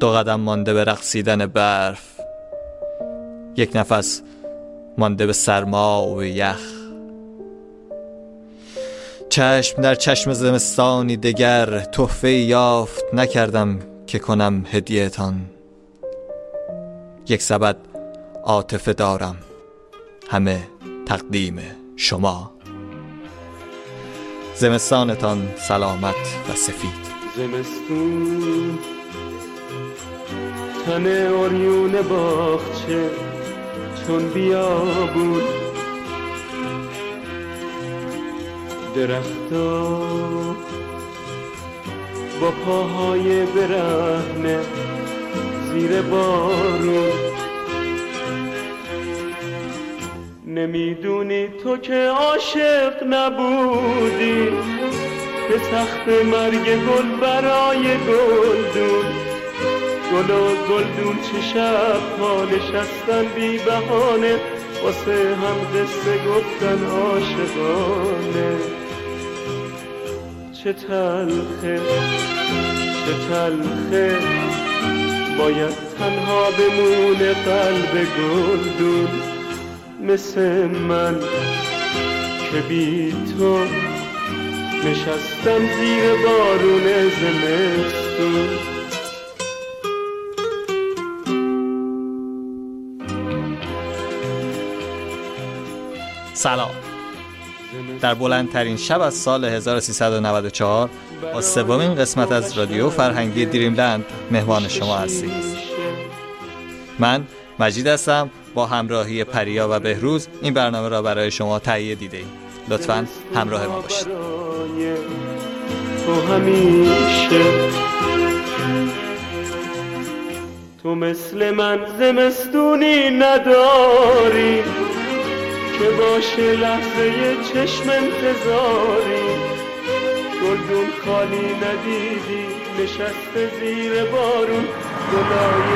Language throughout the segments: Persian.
دو قدم مانده به رقصیدن برف. یک نفس مانده به سرما و یخ. چشم در چشم زمستانی دگر تحفه یافت نکردم که کنم هدیهتان. یک سبد عاطفه دارم. همه تقدیم شما. زمستانتان سلامت و سفید. زمستون تن اوریون باخچه چون بیابون. درختا با پاهای برهنه زیر بارون. نمی‌دونی تو که عاشق نبودی به تخت مرگ گل برای گلدون. گل و گلدون چه شب ها نشستن بی بهانه واسه هم قصه گفتن عاشقانه. چه تلخه چه تلخه باید تنها بمونه قلب گلدون. مثل من که بی تو نشستم زیر بارون زمستون. سلام. در بلندترین شب از سال 1394 با سومین قسمت از رادیو فرهنگی دریملند مهمان شما هستیم. من مجید هستم با همراهی پریا و بهروز این برنامه را برای شما تهیه دیده ایم. لطفا همراه ما باشید. تو همیشه تو مثل من زمستونی نداری. که باشه لحظه چشم انتظاری. گلدون خالی ندیدی نشسته زیر بارون. گلای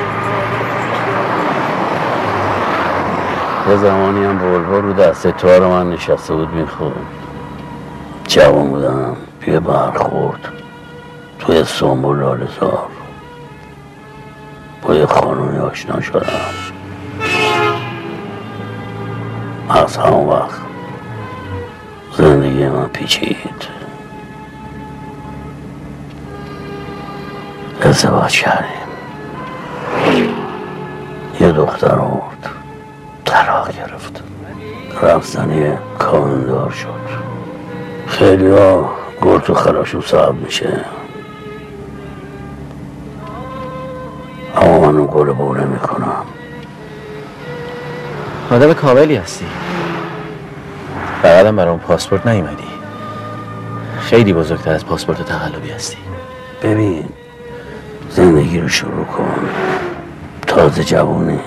یه زمانی هم بلبل رو دست تو رو من نشسته بود می‌خورد جوان بودم توی برخورد توی سنبول لالزار با یه خانومی آشنا شدم. از همون وقت زندگی من پیچید. ازدواج کردیم. یه دختر آورد طلاق گرفت. رفتنی کامندار شد. خیلی ها گل تو خراشون صاحب میشه. اما من اون گل بوله می‌کنم. آدم کاملی هستی. فقط هم برام پاسپورت نیومدی. خیلی بزرگتر از پاسپورت تقلبی هستی. ببین زندگی رو شروع کن. تازه جوونی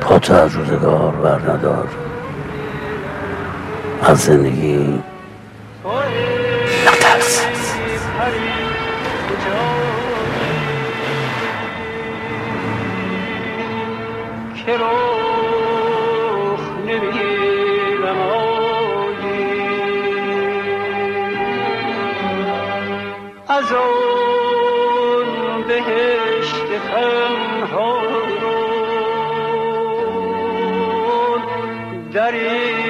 پاتو از روزگار بر ندار از زندگی نترس. که اون بهشت خمها رو دری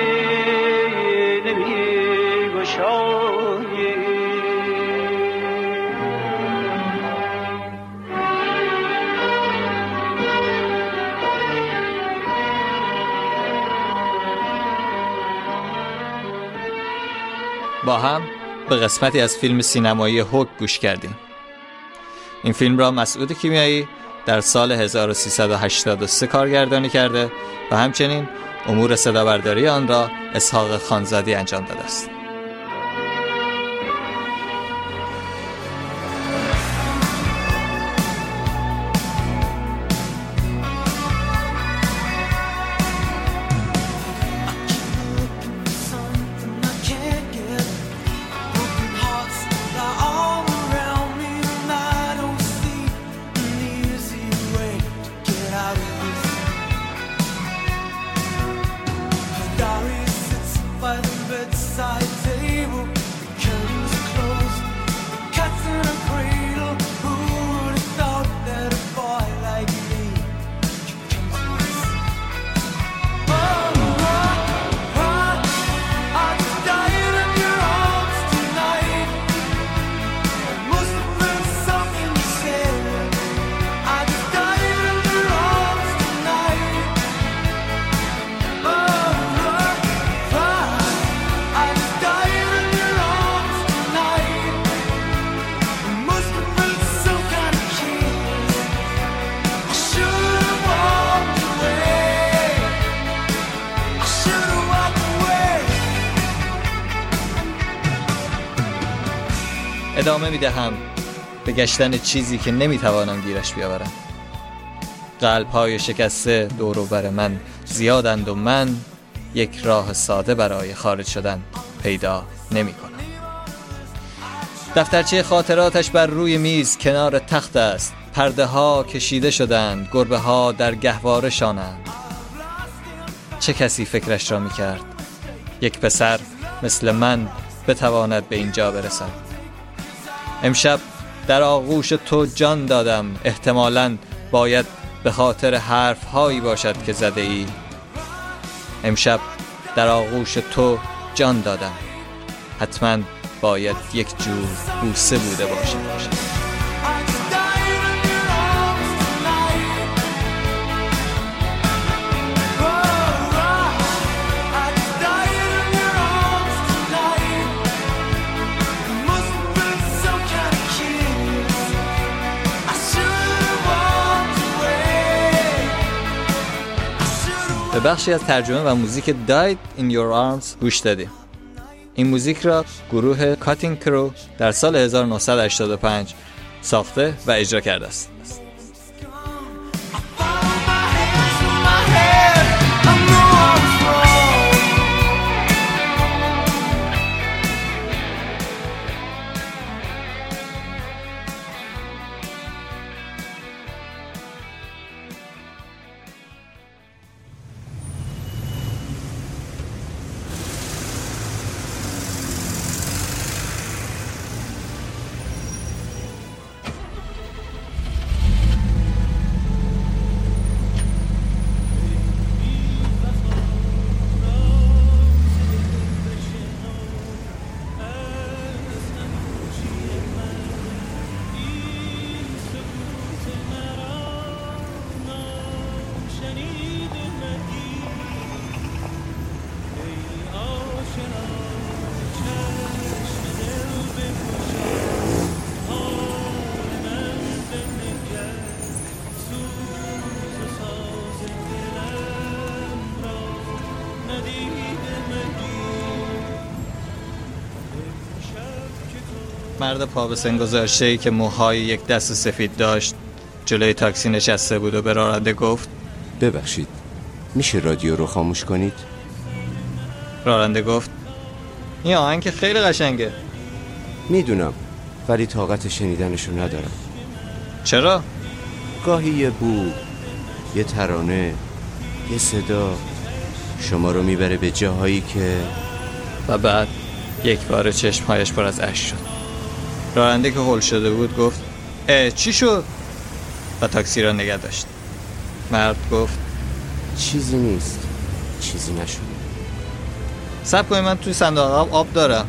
با هم به قسمتی از فیلم سینمایی هوک گوش کردیم. این فیلم را مسعود کیمیایی در سال 1383 کارگردانی کرده و همچنین امور صدابرداری آن را اسحاق خانزادی انجام داده است. می‌دهم به گشتن چیزی که نمی‌توانم گیرش بیاورم. قلب های شکسته دور بر من زیادند و من یک راه ساده برای خارج شدن پیدا نمی کنم دفترچه خاطراتش بر روی میز کنار تخت است. پرده ها کشیده شدند گربه ها در گهواره شانند. چه کسی فکرش را می کرد یک پسر مثل من بتواند به اینجا برسد. امشب در آغوش تو جان دادم. احتمالا باید به خاطر حرف هایی باشد که زده ای امشب در آغوش تو جان دادم. حتما باید یک جور بوسه بوده باشه باشه به بخشی از ترجمه و موزیک Died in Your Arms گوش دادیم این موزیک را گروه کاتینگ کرو در سال 1985 ساخته و اجرا کرده است. مرد پا به سن گذاشته ای که موهای یک دست سفید داشت جلوی تاکسی نشسته بود و به راننده گفت ببخشید میشه رادیو رو خاموش کنید؟ راننده گفت این آهنگ خیلی قشنگه. می‌دونم ولی طاقت شنیدنشو ندارم. چرا؟ گاهی یه بو یه ترانه یه صدا شما رو می‌بره به جاهایی که و بعد یک بار چشمهایش پر از اشک شد. راننده که هل شده بود گفت اه چی شد؟ و تاکسی را نگه داشت. مرد گفت چیزی نیست. چیزی نشد. سب کنید من توی صندوق عقب آب دارم.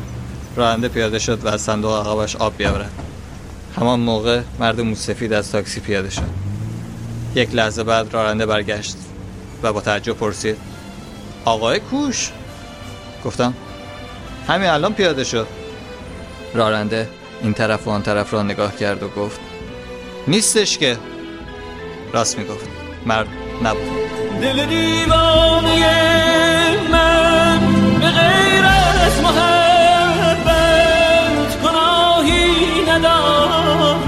راننده پیاده شد و از صندوق عقبش آب بیاورد. همان موقع مرد موسفید از تاکسی پیاده شد. یک لحظه بعد راننده برگشت و با تعجب پرسید آقای کوش؟ گفتم همین الان پیاده شد. راننده این طرف و آن طرف را نگاه کرد و گفت نیستش که. راست می‌گفت. مرد نبود. دل دیوانه من به غیر از محبت گناهی ندارد.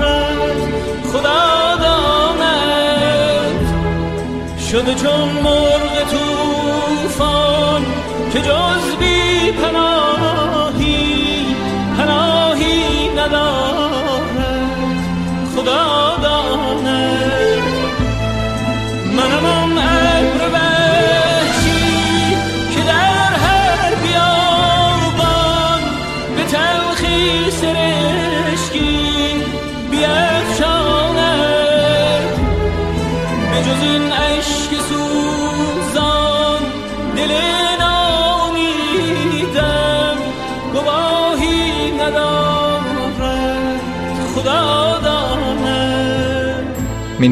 خدا داند. شده چون مرغ توفان که جز بی nada.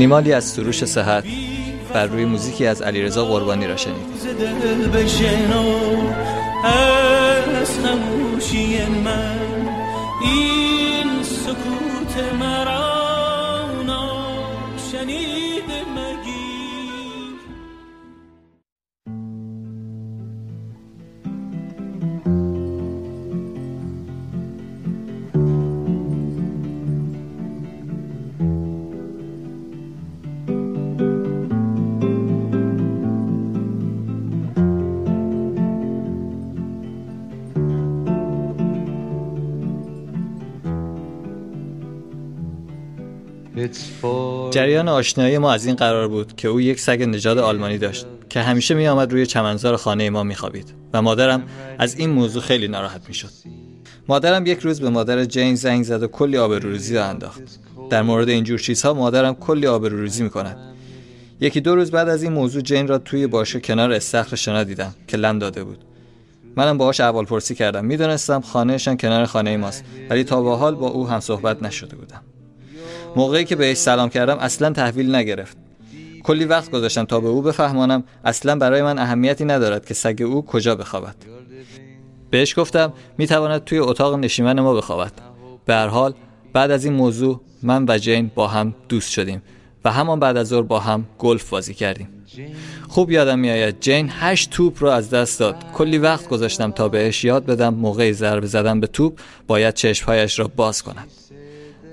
مینیمالی از سروش صحت بر روی موزیکی از علیرضا قربانی را شنید. این سکوت مرا جریان آشنایی ما از این قرار بود که او یک سگ نژاد آلمانی داشت که همیشه می آمد روی چمنزار خانه ما می خوابید و مادرم از این موضوع خیلی ناراحت می شد. مادرم یک روز به مادر جین زنگ زد و کلی آبروریزی را انداخت. در مورد اینجور چیزها مادرم کلی آبروریزی می کند. یکی دو روز بعد از این موضوع جین را توی باشه کنار استخر شنا دیدم که لم داده بود. منم باهاش احوال پرسی کردم. می‌دونستم خانهشان کنار خانه ماست ولی تا به حال با او هم صحبت نشده بودم. موقعی که بهش سلام کردم اصلا تحویل نگرفت. کلی وقت گذاشتم تا به او بفهمانم اصلا برای من اهمیتی ندارد که سگ او کجا بخوابد. بهش گفتم می‌تواند توی اتاق نشیمن ما بخوابد. به هر حال بعد از این موضوع من و جین با هم دوست شدیم و همان بعد از ظهر با هم گلف بازی کردیم. خوب یادم میآید جین هشت توپ رو از دست داد. کلی وقت گذاشتم تا بهش یاد بدم موقع ضربه زدن به توپ باید چشمهایش را باز کند.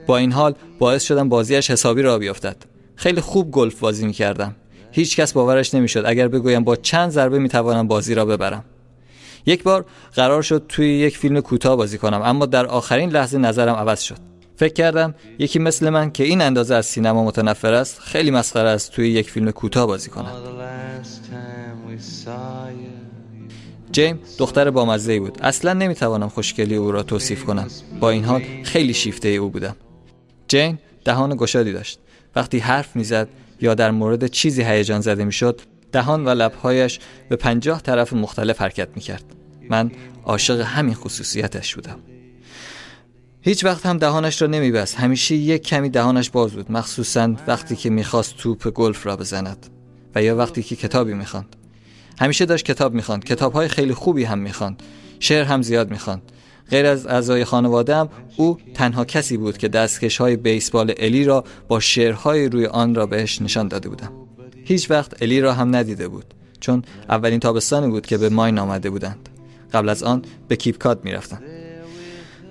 با این حال باعث شدم بازیش حسابی را بیفتد. خیلی خوب گلف بازی می کردم هیچ کس باورش نمی‌شد اگر بگویم با چند ضربه می توانم بازی را ببرم. یک بار قرار شد توی یک فیلم کوتاه بازی کنم اما در آخرین لحظه نظرم عوض شد. فکر کردم یکی مثل من که این اندازه از سینما متنفر است خیلی مسخره است توی یک فیلم کوتاه بازی کند جیم دختر بامزه ای بود. اصلا نمی‌توانم خوشگلی او را توصیف کنم. با این حال خیلی شیفته او بودم. جین دهان گشادی داشت. وقتی حرف می‌زد یا در مورد چیزی هیجان زده می‌شد دهان و لبهایش به پنجاه طرف مختلف حرکت می‌کرد. من عاشق همین خصوصیتش بودم. هیچ وقت هم دهانش را نمیبست. همیشه یک کمی دهانش باز بود مخصوصا وقتی که می‌خواست توپ گلف را بزند و یا وقتی که کتابی می‌خواند. همیشه داشت کتاب می‌خواند. کتابهای خیلی خوبی هم می‌خواند. شعر هم زیاد می‌خواند. غیر از اعضای خانواده‌ام او تنها کسی بود که دستکش های بیسبال الی را با شعرهای روی آن را بهش نشان داده بودم. هیچ وقت الی را هم ندیده بود چون اولین تابستانی بود که به ماین آمده بودند. قبل از آن به کیپکات می‌رفتم.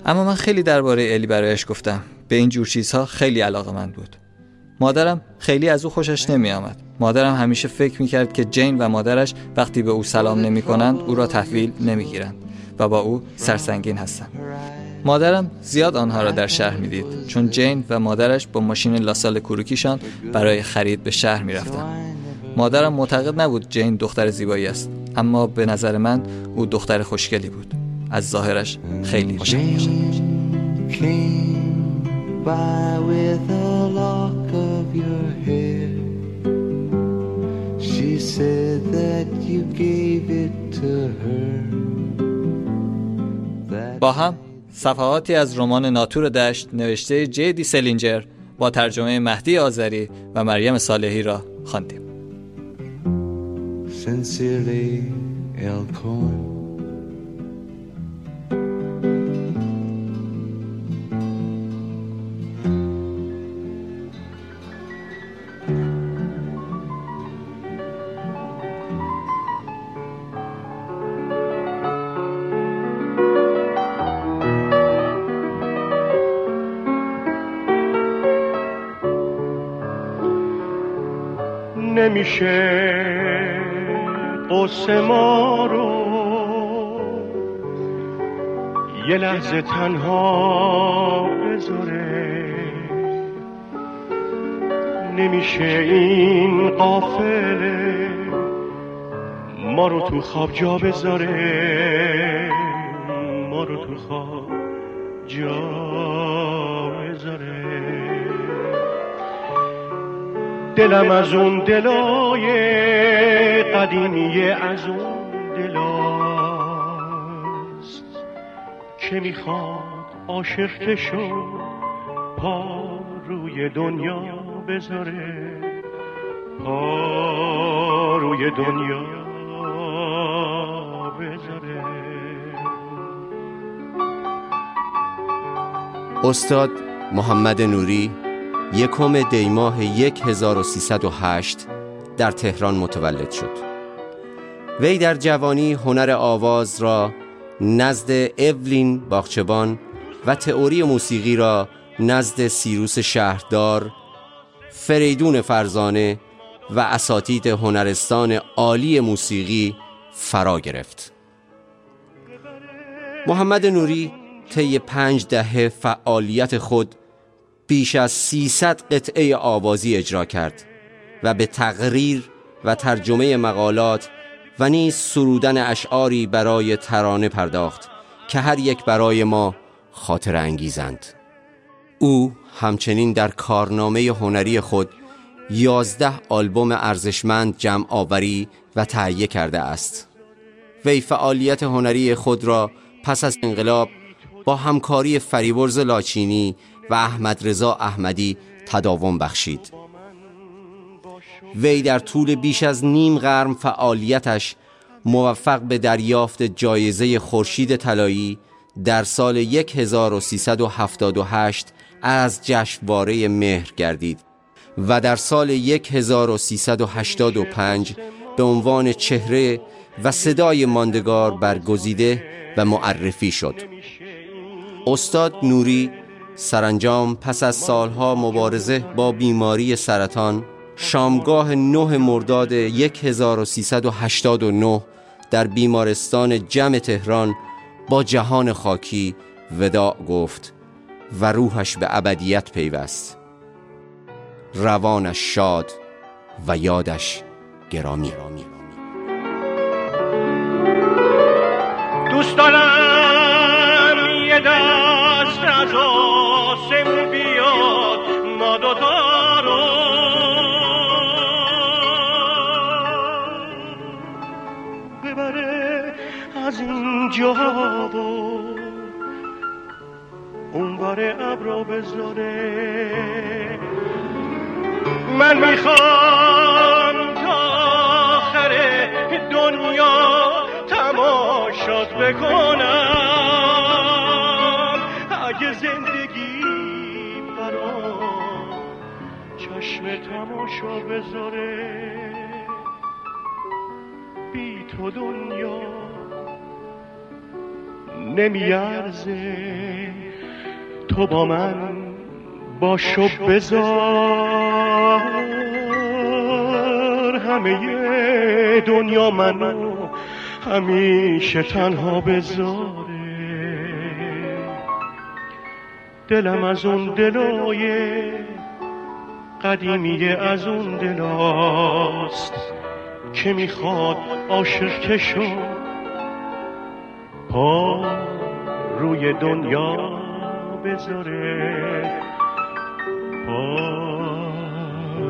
اما من خیلی درباره الی برایش گفتم. به این جور چیزها خیلی علاقه من بود. مادرم خیلی از او خوشش نمی آمد. مادرم همیشه فکر می کرد که جین و مادرش وقتی به او سلام نمی کنند او را تحویل نمی گیرند و با او سرسنگین هستند. مادرم زیاد آنها را در شهر می دید چون جین و مادرش با ماشین لاسال کروکیشان برای خرید به شهر می رفتن. مادرم معتقد نبود جین دختر زیبایی است اما به نظر من او دختر خوشگلی بود از ظاهرش خیلی خوشم hair. She said that you gave it to her. با هم صفحاتی از رمان ناتور دشت نوشته جیدی سلینجر با ترجمه مهدی آذری و مریم صالحی را خواندیم. sincerely, نمیشه قصه ما رو. یه لحظه تنها بذاره. نمیشه این قافله ما رو تو خواب جا بذاره. ما رو تو خواب جا بذاره. دلم از اون دلای قدیمی از اون دلاست که می‌خواد عاشق شو پا روی دنیا بذاره. پا روی دنیا بذاره. استاد محمد نوری یکم دیماه 1308 در تهران متولد شد. وی در جوانی هنر آواز را نزد اولین باغچبان و تئوری موسیقی را نزد سیروس شهردار فریدون فرزانه و اساتید هنرستان عالی موسیقی فرا گرفت. محمد نوری طی پنج دهه فعالیت خود بیش از 300 قطعه آوازی اجرا کرد و به تقریر و ترجمه مقالات و نیز سرودن اشعاری برای ترانه پرداخت که هر یک برای ما خاطر انگیزند. او همچنین در کارنامه هنری خود یازده آلبوم ارزشمند جمع آوری و تهیه کرده است. وی فعالیت هنری خود را پس از انقلاب با همکاری فریورز لاچینی و احمد رضا احمدی تداوم بخشید. وی در طول بیش از نیم قرن فعالیتش موفق به دریافت جایزه خورشید طلایی در سال 1378 از جشنواره مهر گردید و در سال 1385 به عنوان چهره و صدای ماندگار برگزیده و معرفی شد. استاد نوری سرانجام پس از سالها مبارزه با بیماری سرطان شامگاه 9 مرداد 1389 در بیمارستان جمع تهران با جهان خاکی وداع گفت و روحش به ابدیت پیوست. روانش شاد و یادش گرامی. دوست دارم یه دست از اینجا و اونور ابرا بذاره من می‌خوام تا آخر دنیا تماشات بکنم. اگه زندگی برام چشم تماشا بذاره بی تو دنیا نمیارزه. تو با من باشو بذار. همه دنیا منو همیشه تنها بذاره. دلم از اون دلای قدیمی از اون دلاست که می‌خواد عاشق کشو پا روی دنیا بذاره. پا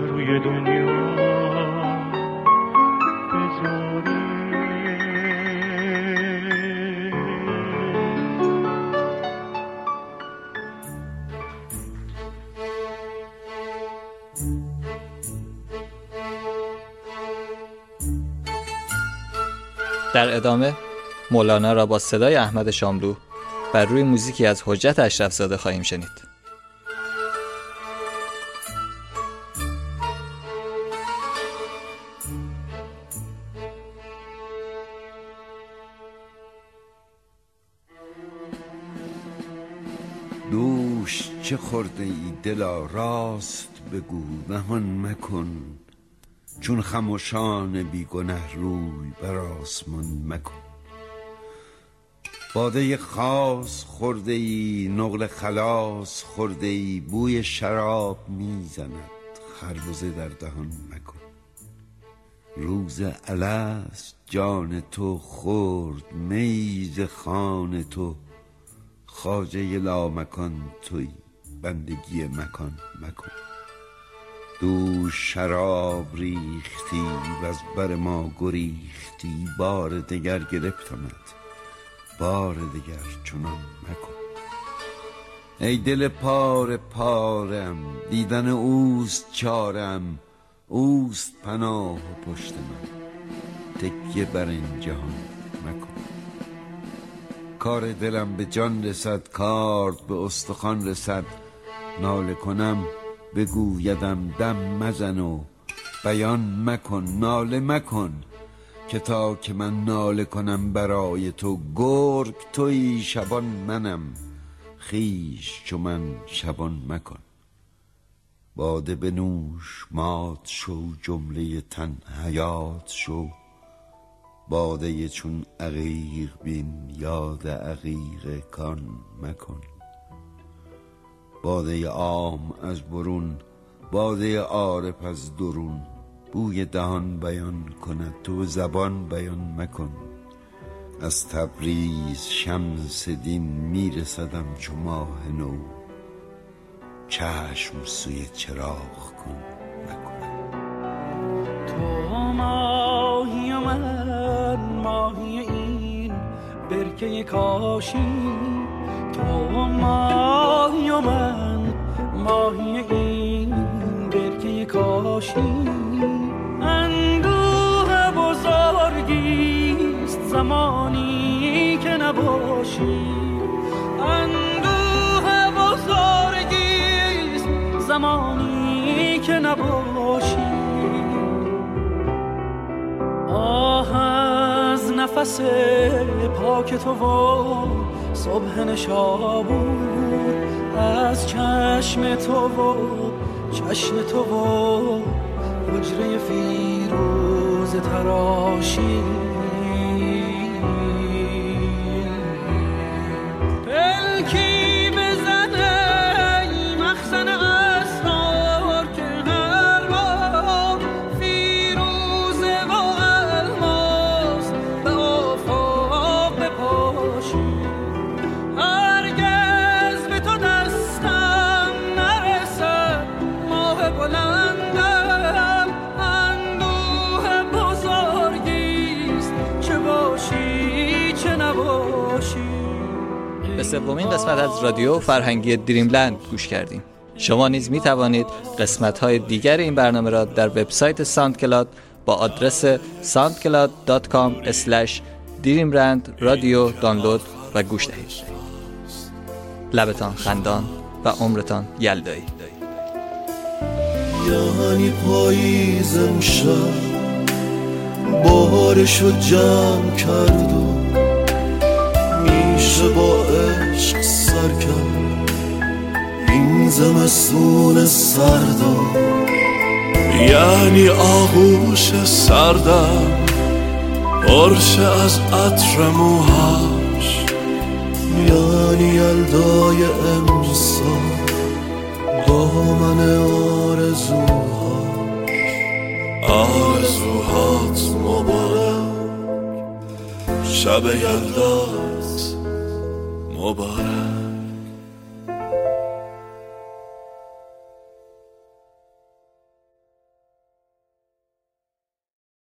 روی دنیا در ادامه مولانا را با صدای احمد شاملو بر روی موزیکی از حجت اشرف زاده خواهیم شنید. دوش چه خورده ای دلا؟ راست بگو نهان مکن. چون خموشان بیگنه روی بر آسمان مکن. باده خاص خورده ای نقل خلاص خورده ای بوی شراب می‌زند. خربزه در دهان مکن روز الست جان تو خورد میز خان تو. خاجه لامکان توی بندگی مکان مکن. دوش شراب ریختی و از بر ما گریختی بار دگر گرفتمت. بار دگر چنان مکن. ای دل پار پارم دیدن اوست چارم اوست پناه و پشت من. تکیه بر این جهان مکن. کار دلم به جان رسد کارد به استخوان رسد. ناله کنم بگویدم دم مزن و بیان مکن ناله مکن. که تا که من ناله کنم برای تو گرگ توی شبان منم خیش چو من شبان مکن. باده بنوش مات شو جمله تن حیات شو. باده چون عقیق بین یاد عقیق کان مکن. باده عام از برون باده عارف از درون. بوی دهان بیان کند تو زبان بیان مکن. از تبریز شمس دین میرسدم چو ماه نو. چشم سوی چراغ کن مکن. تو ماهی من ماهی این برکه کاشی. تو ماهی من ماهی این برکه کاشی. نباشی. اندوه بزرگیست زمانی که نباشی. آه از نفس پاک تو و صبح نشابور. از چشم تو و چشم تو و حجره فیروز تراشی. قسمت از رادیو فرهنگی دریملند گوش کردیم. شما نیز می توانید قسمت های دیگر این برنامه را در وبسایت ساندکلاد با آدرس soundcloud.com dreamland رادیو دانلود و گوش دهید. لبتان خندان و عمرتان یلدایی. یعنی پاییز امشب بارشو جمع کرد و میشه با عشق سر کرد. این زمستون سردا. یعنی آغوش سردم. پرشه از عطر موهاش یعنی یلدای امسال. دامن آرزوهاش. آرزوهات مبارک. شب یلدات مبارک.